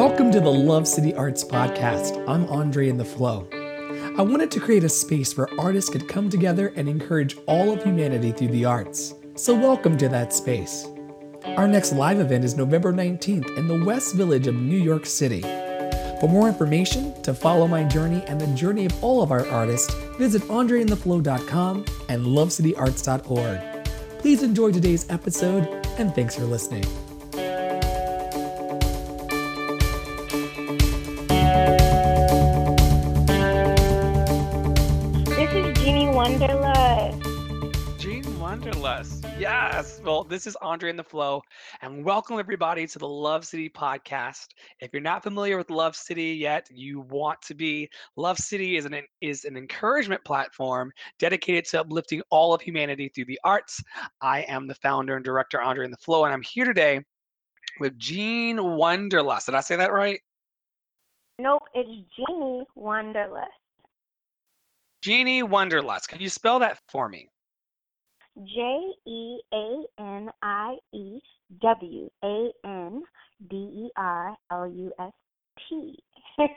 Welcome to the Love City Arts Podcast. I'm Andre in the Flow. I wanted to create a space where artists could come together and encourage all of humanity through the arts. So, welcome to that space. Our next live event is November 19th in the West Village of New York City. For more information, to follow my journey and the journey of all of our artists, visit andreintheflow.com and lovecityarts.org. Please enjoy today's episode and thanks for listening. Wanderlust. Jean Wanderlust. Yes. Well, this is Andre in the Flow, and welcome everybody to the Love City podcast. If you're not familiar with Love City yet, you want to be. Love City is an is an encouragement platform dedicated to uplifting all of humanity through the arts. I am the founder and director Andre in the Flow, and I'm here today with Jean Wanderlust. Did I say that right? Nope, it's Jeannie Wanderlust. Jeannie Wanderlust. Can you spell that for me? J E A N I E W A N D E R L U S T.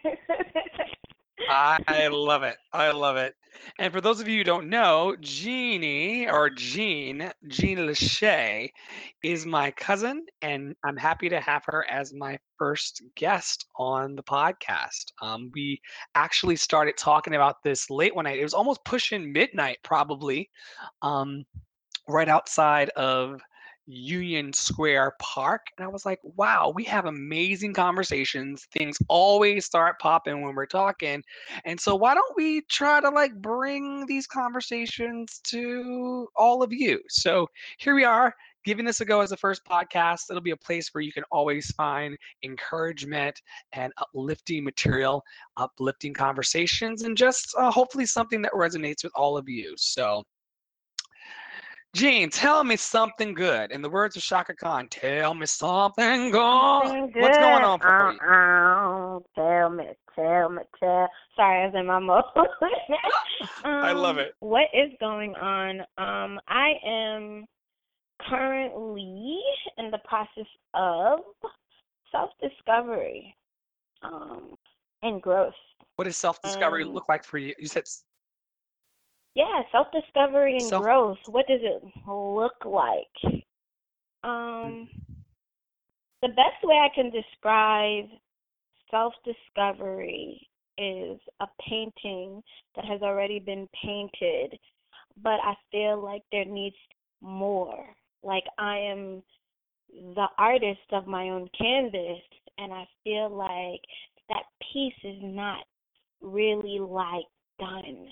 I love it. I love it. And for those of you who don't know, Jeannie or Jean, Jean Lachey, is my cousin, and I'm happy to have her as my first guest on the podcast. Um, we actually started talking about this late one night. It was almost pushing midnight, probably, um, right outside of Union Square Park. And I was like, wow, we have amazing conversations. Things always start popping when we're talking. And so why don't we try to like bring these conversations to all of you? So here we are. Giving this a go as a first podcast, it'll be a place where you can always find encouragement and uplifting material, uplifting conversations, and just uh, hopefully something that resonates with all of you. So, Jean, tell me something good. In the words of Chaka Khan, tell me something good. Something What's going on for you? Uh-uh. Tell me, tell me, tell. Sorry, I was in my mode. I love Um, it. What is going on? Um, I am currently in the process of self-discovery um, and growth. What does self-discovery Um, look like for you? You said Yeah, self-discovery and Self- growth. What does it look like? Um, the best way I can describe self-discovery is a painting that has already been painted, but I feel like there needs more. Like I am the artist of my own canvas, and I feel like that piece is not really like done.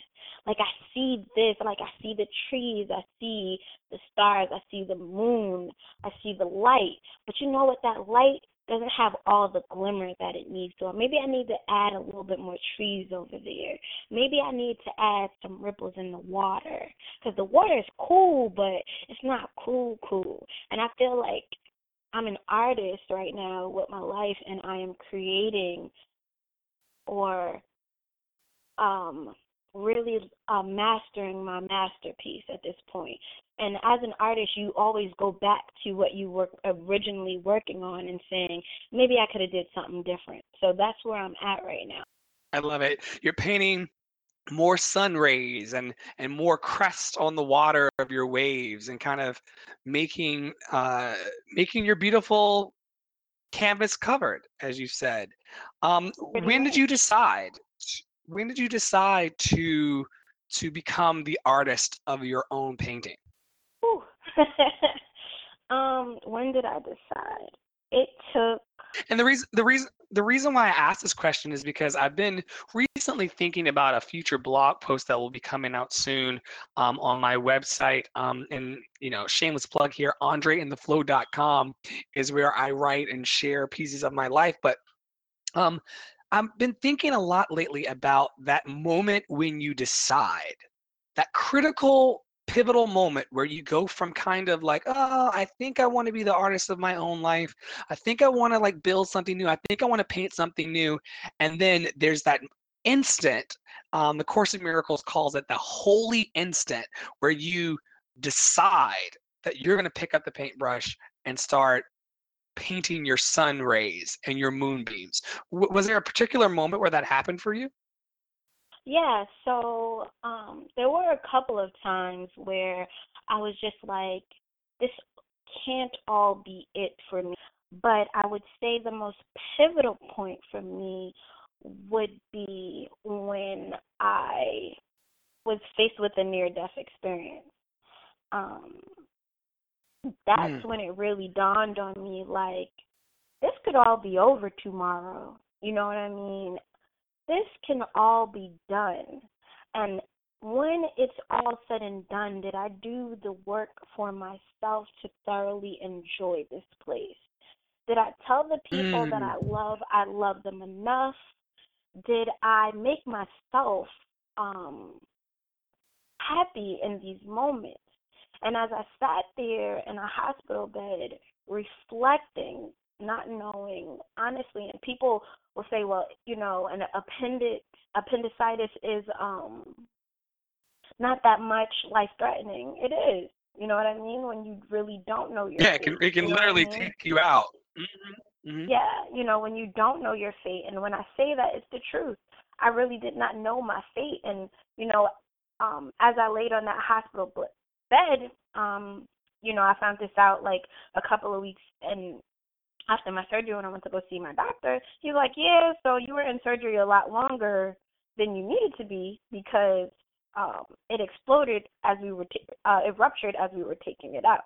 Like I see this, like I see the trees, I see the stars, I see the moon, I see the light. But you know what? That light doesn't have all the glimmer that it needs So maybe I need to add a little bit more trees over there. Maybe I need to add some ripples in the water. Because the water is cool, but it's not cool, cool. And I feel like I'm an artist right now with my life, and I am creating or um really uh, mastering my masterpiece at this point. And as an artist, you always go back to what you were originally working on and saying, maybe I could have did something different. So that's where I'm at right now. I love it. You're painting more sun rays and and more crest on the water of your waves and kind of making uh making your beautiful canvas covered as you said um Pretty when did you decide when did you decide to to become the artist of your own painting um, when did I decide? It took And the reason the reason the reason why I asked this question is because I've been recently thinking about a future blog post that will be coming out soon um, on my website. Um, and you know, shameless plug here, AndreInTheFlow.com is where I write and share pieces of my life. But um, I've been thinking a lot lately about that moment when you decide, that critical pivotal moment where you go from kind of like, oh, I think I want to be the artist of my own life. I think I want to like build something new. I think I want to paint something new. And then there's that instant, um, the Course of Miracles calls it the holy instant where you decide that you're going to pick up the paintbrush and start painting your sun rays and your moonbeams. W- was there a particular moment where that happened for you? Yeah, so um there were a couple of times where I was just like, this can't all be it for me. But I would say the most pivotal point for me would be when I was faced with a near death experience. Um, that's Mm. when it really dawned on me like, this could all be over tomorrow. You know what I mean? This can all be done. And when it's all said and done, did I do the work for myself to thoroughly enjoy this place? Did I tell the people that Mm. I love I love them enough? Did I make myself um happy in these moments? And as I sat there in a hospital bed reflecting, not knowing honestly, and people will say, well, you know, an appendix appendicitis is um not that much life threatening. It is. You know what I mean? When you really don't know your Yeah, it can it can You know what I literally mean? take you out. hmm hmm Yeah, you know, when you don't know your fate, and when I say that, it's the truth. I really did not know my fate, and you know, um, as I laid on that hospital bl- bed, um, you know, I found this out like a couple of weeks and after my surgery when I went to go see my doctor. He's like, "Yeah, so you were in surgery a lot longer than you needed to be because um, it exploded as we were, t- uh, it ruptured as we were taking it out."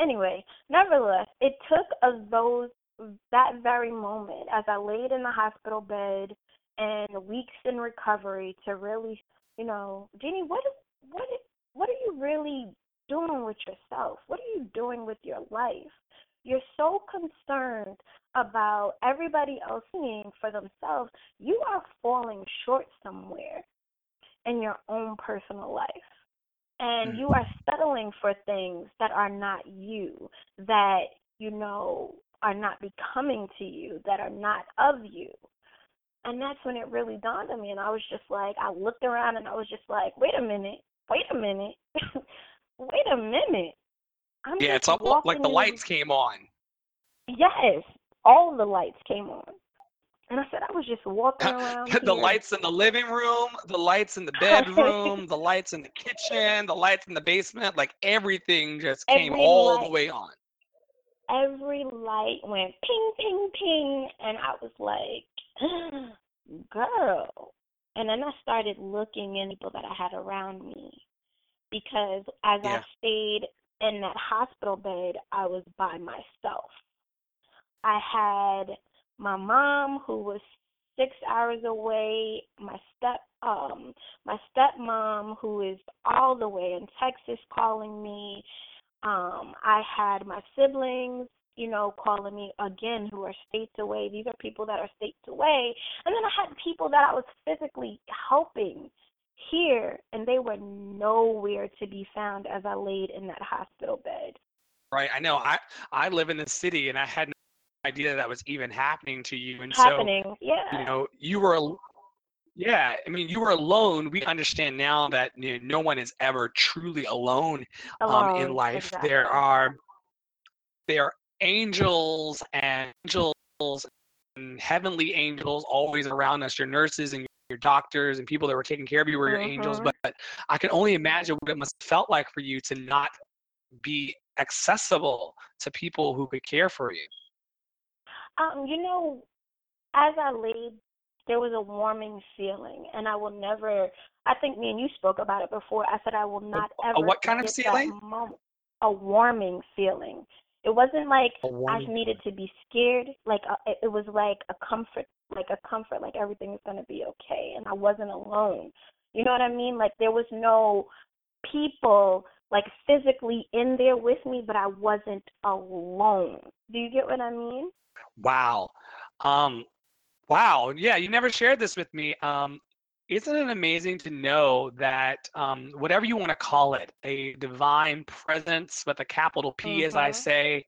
Anyway, nevertheless, it took of those that very moment as I laid in the hospital bed and weeks in recovery to really, you know, Jeannie, what is what is what are you really doing with yourself? What are you doing with your life? You're so concerned about everybody else seeing for themselves. You are falling short somewhere in your own personal life and hmm. you are settling for things that are not you, that you know are not becoming to you, that are not of you. And that's when it really dawned on me, and I was just like, I looked around and I was just like, wait a minute, wait a minute, wait a minute. I'm Yeah, it's almost like the in- lights came on. Yes, all the lights came on, and I said I was just walking around. the here. lights in the living room, the lights in the bedroom, the lights in the kitchen, the lights in the basement, like everything just came Every all the way on. every light went ping, ping, ping, and I was like, girl. And then I started looking in people that I had around me because as I stayed in that hospital bed, I was by myself. I had my mom who was six hours away, my step um my stepmom who is all the way in Texas calling me. Um, I had my siblings, you know, calling me again who are states away. These are people that are states away. And then I had people that I was physically helping here, and they were nowhere to be found as I laid in that hospital bed. Right. I know. I I live in the city and I had no idea that was even happening to you. And Happening, so, yeah. you know, you were yeah, I mean, you were alone. We understand now that you know, no one is ever truly alone um, in life. exactly. There are there angels and angels and heavenly angels always around us. Your nurses and your doctors and people that were taking care of you were your angels. Mhm. But, but I can only imagine what it must have felt like for you to not be accessible to people who could care for you. Um, you know, as I laid, there was a warming feeling, and I will never. I think me and you spoke about it before. I said I will not a ever. what kind of feeling? Moment. A warming feeling. It wasn't like I needed to be scared. Like uh, it it was like a comfort, like a comfort, like everything is gonna be okay, and I wasn't alone. You know what I mean? Like there was no people like physically in there with me, but I wasn't alone. Do you get what I mean? Wow. Um, wow. Yeah, you never shared this with me. Um, isn't it amazing to know that um, whatever you want to call it, a divine presence with a capital P, as I Mhm. say,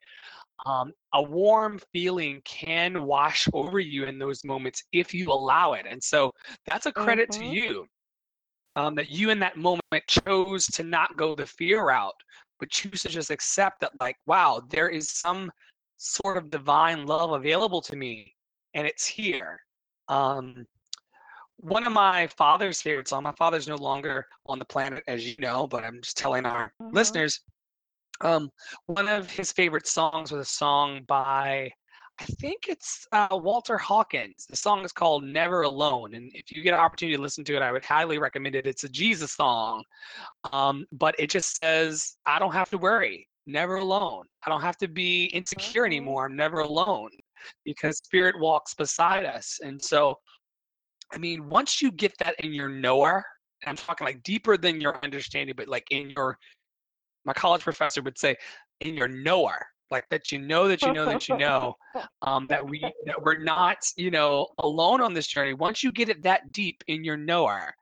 um, a warm feeling can wash over you in those moments if you allow it. And so that's a credit to Mhm. you um, that you in that moment chose to not go the fear route, but choose to just accept that, like, wow, there is some sort of divine love available to me, and it's here. Um, one of my father's favorite songs. My father's no longer on the planet, as you know, but I'm just telling our Mm-hmm. listeners. Um, one of his favorite songs was a song by, I think it's uh, Walter Hawkins. The song is called "Never Alone," and if you get an opportunity to listen to it, I would highly recommend it. It's a Jesus song, um, but it just says, "I don't have to worry, never alone. I don't have to be insecure Mhm. anymore. I'm never alone because Spirit walks beside us." And so I mean, once you get that in your knower, and I'm talking like deeper than your understanding, but like in your, my college professor would say, in your knower, like that you know that you know that you know, um, that we that we're not, you know, alone on this journey. Once you get it that deep in your knower,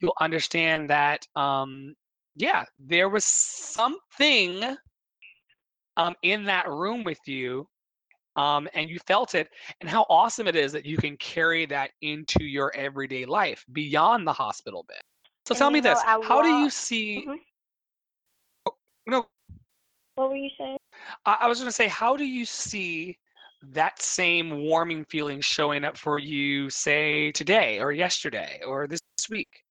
you'll understand that, um, yeah, there was something um, in that room with you um, and you felt it, and how awesome it is that you can carry that into your everyday life beyond the hospital bed. So And tell me know, this: I How do you see? Mhm. No, What were you saying? I, I was going to say, how do you see that same warming feeling showing up for you, say today or yesterday or this week?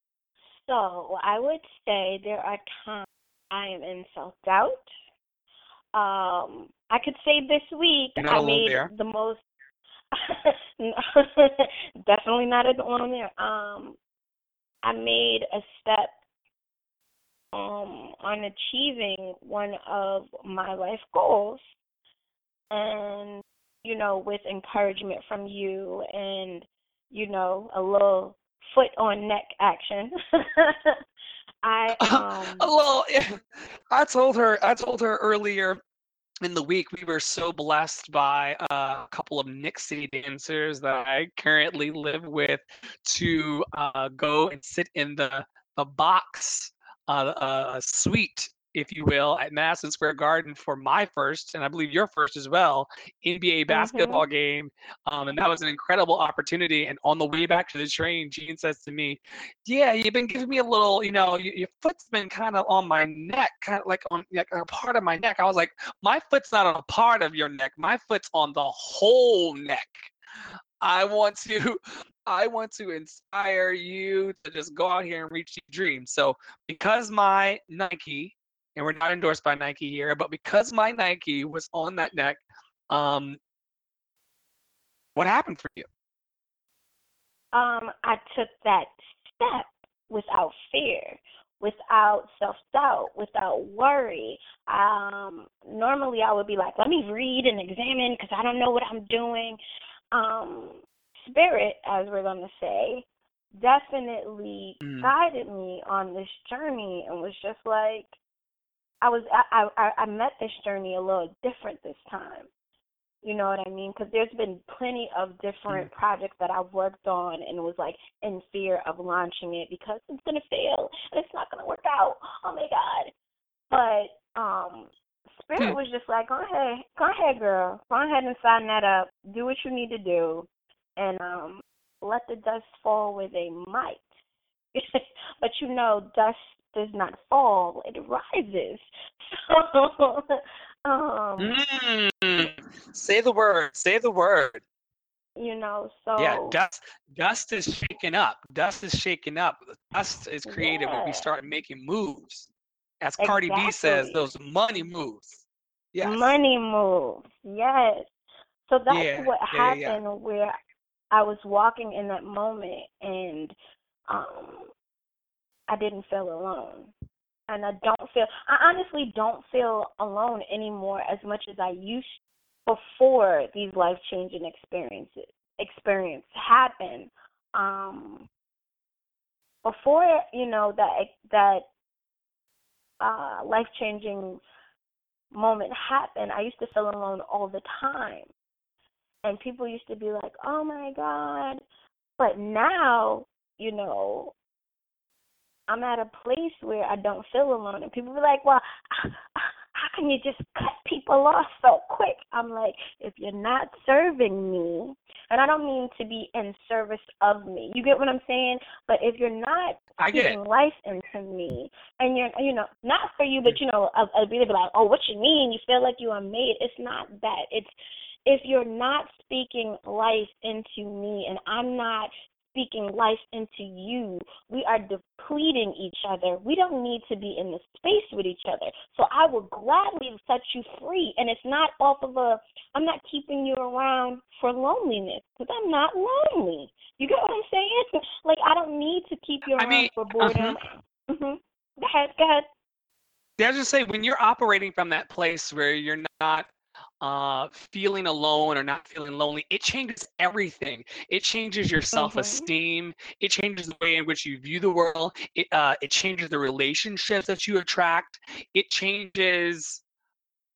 So I would say there are times I am in self doubt. Um, I could say this week I made there. the most. Definitely not alone there. Um, I made a step um on achieving one of my life goals, and you know, with encouragement from you and you know, a little foot on neck action. I um well, I told her. I told her earlier in the week we were so blessed by uh, a couple of Knicks City dancers that I currently live with to uh, go and sit in the the box uh, uh, suite, if you will, at Madison Square Garden for my first, and I believe your first as well, NBA basketball game. Um, and that was an incredible opportunity. And on the way back to the train, Jean says to me, yeah, you've been giving me a little, you know, y- your foot's been kind of on my neck, kind of like on like a part of my neck. I was like, my foot's not on a part of your neck. My foot's on the whole neck. I want to, I want to inspire you to just go out here and reach your dreams. So because my Nike, and we're not endorsed by Nike here, but because my Nike was on that neck, um, what happened for you? um I took that step without fear, without self doubt, without worry. Um normally I would be like, let me read and examine because I don't know what I'm doing. Um spirit, as we're gonna say, definitely Mm. guided me on this journey and was just like I was I I I met this journey a little different this time. You know what I mean? Because there's been plenty of different projects that I've worked on and was like in fear of launching it because it's gonna fail and it's not gonna work out. Oh my god! But um, Spirit Hmm. was just like, go ahead, go ahead, girl, go ahead and sign that up. Do what you need to do, and um, let the dust fall where they might. but you know, dust does not fall; it rises. So, um, Mm. Say the word. Say the word. you know, so Yeah, dust dust is shaking up. Dust is shaking up. Dust is created when we start making moves. As Cardi B says, those money moves. Yes. money moves. Yes. So that's Yeah, what yeah, yeah, yeah. happened where I was walking in that moment and um I didn't feel alone. And I don't feel I honestly don't feel alone anymore as much as I used before these life changing experiences experience happened. Um before, you know, that that uh life changing moment happened, I used to feel alone all the time. And people used to be like, oh my God. But now, you know, I'm at a place where I don't feel alone. And people be like, well, how can you just cut people off so quick? I'm like, if you're not serving me, And I don't mean to be in service of me. You get what I'm saying? But if you're not I speaking life into me, and you're, you know, not for you, but you know, a, a be like, oh, what you mean? You feel like you are made. It's not that. It's if you're not speaking life into me, and I'm not speaking life into you, we are depleting each other. We don't need to be in the space with each other. So I will gladly set you free. And it's not off of a, I'm not keeping you around for loneliness because I'm not lonely. You get what I'm saying? Like, I don't need to keep you I around mean, for boredom. uh-huh. hmm Go ahead, go ahead. Yeah, I was just say when you're operating from that place where you're not uh feeling alone or not feeling lonely it changes everything. It changes your hmm self-esteem it changes the way in which you view the world it uh it changes the relationships that you attract it changes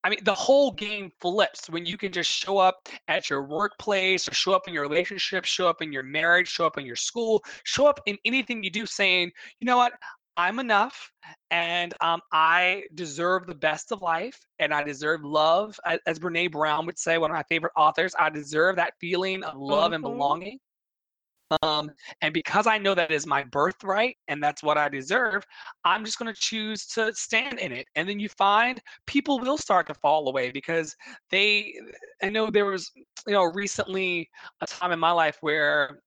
I mean, the whole game flips when you can just show up at your workplace or show up in your relationship, show up in your marriage, show up in your school, show up in anything you do saying, you know what, I'm enough and um, I deserve the best of life and I deserve love. As Brene Brown would say, one of my favorite authors, I deserve that feeling of love and hmm belonging. Um, and because I know that is my birthright and that's what I deserve, I'm just going to choose to stand in it. And then you find people will start to fall away because they, I know there was, you know, recently a time in my life where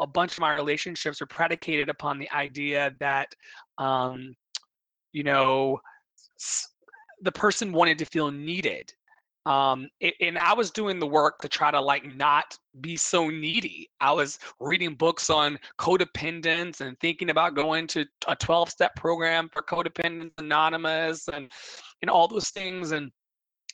a bunch of my relationships were predicated upon the idea that, um, you know, the person wanted to feel needed um and i was doing the work to try to like not be so needy. I was reading books on codependence and thinking about going to a 12 step program for codependence anonymous and and all those things and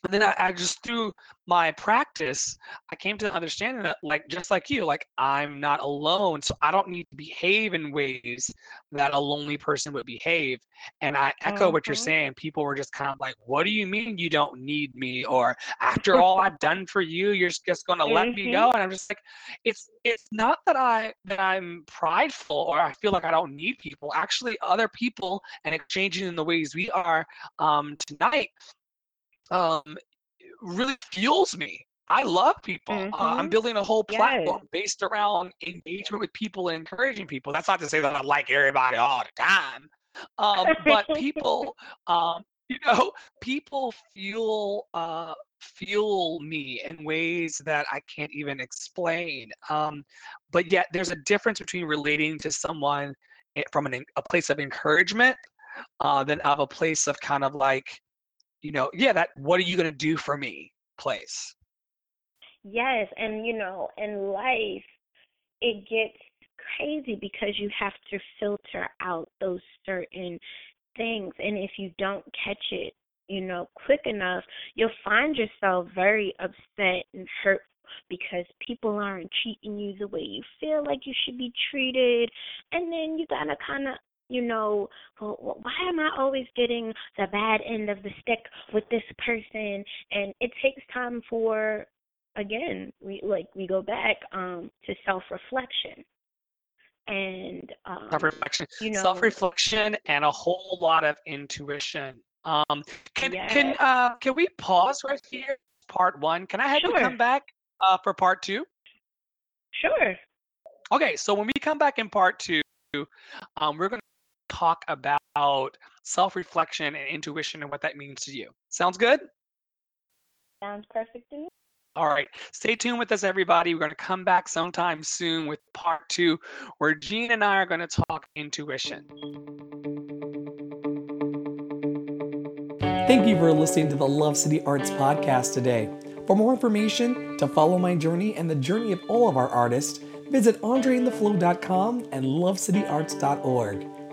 and then I, I just through my practice i came to the understanding that like just like you like i'm not alone so i don't need to behave in ways that a lonely person would behave and i echo what you're hmm saying people were just kind of like what do you mean you don't need me? or after all i've done for you you're just going to let me hmm go? and i'm just like it's it's not that i that i'm prideful or i feel like i don't need people actually other people and exchanging in the ways we are um tonight um, really fuels me. I love people. Uh, I'm hmm building a whole Yes. platform based around engagement with people and encouraging people. That's not to say that I like everybody all the time, um, but people, um, you know, people fuel uh, fuel me in ways that I can't even explain. Um, but yet, there's a difference between relating to someone eh, from an, a place of encouragement uh, than of a place of kind of like you know, yeah, that what are you gonna do for me place. Yes, and you know, in life, it gets crazy because you have to filter out those certain things. And if you don't catch it, you know, quick enough, you'll find yourself very upset and hurt because people aren't treating you the way you feel like you should be treated. And then you gotta kind of you know, well, why am I always getting the bad end of the stick with this person? And it takes time for again, we like we go back um to self-reflection and um Self-reflection, you know, self-reflection, and a whole lot of intuition. Um, can can uh can we pause right here? Part one. Can I have you come back uh for part two? sure. Okay, so when we come back in part two, um, we're gonna talk about self-reflection and intuition and what that means to you. Sounds good? Sounds perfect to me. All right. Stay tuned with us, everybody. We're going to come back sometime soon with part two, where Jean and I are going to talk intuition. Thank you for listening to the Love City Arts podcast today. For more information, to follow my journey and the journey of all of our artists, visit andreintheflow.com and lovecityarts.org.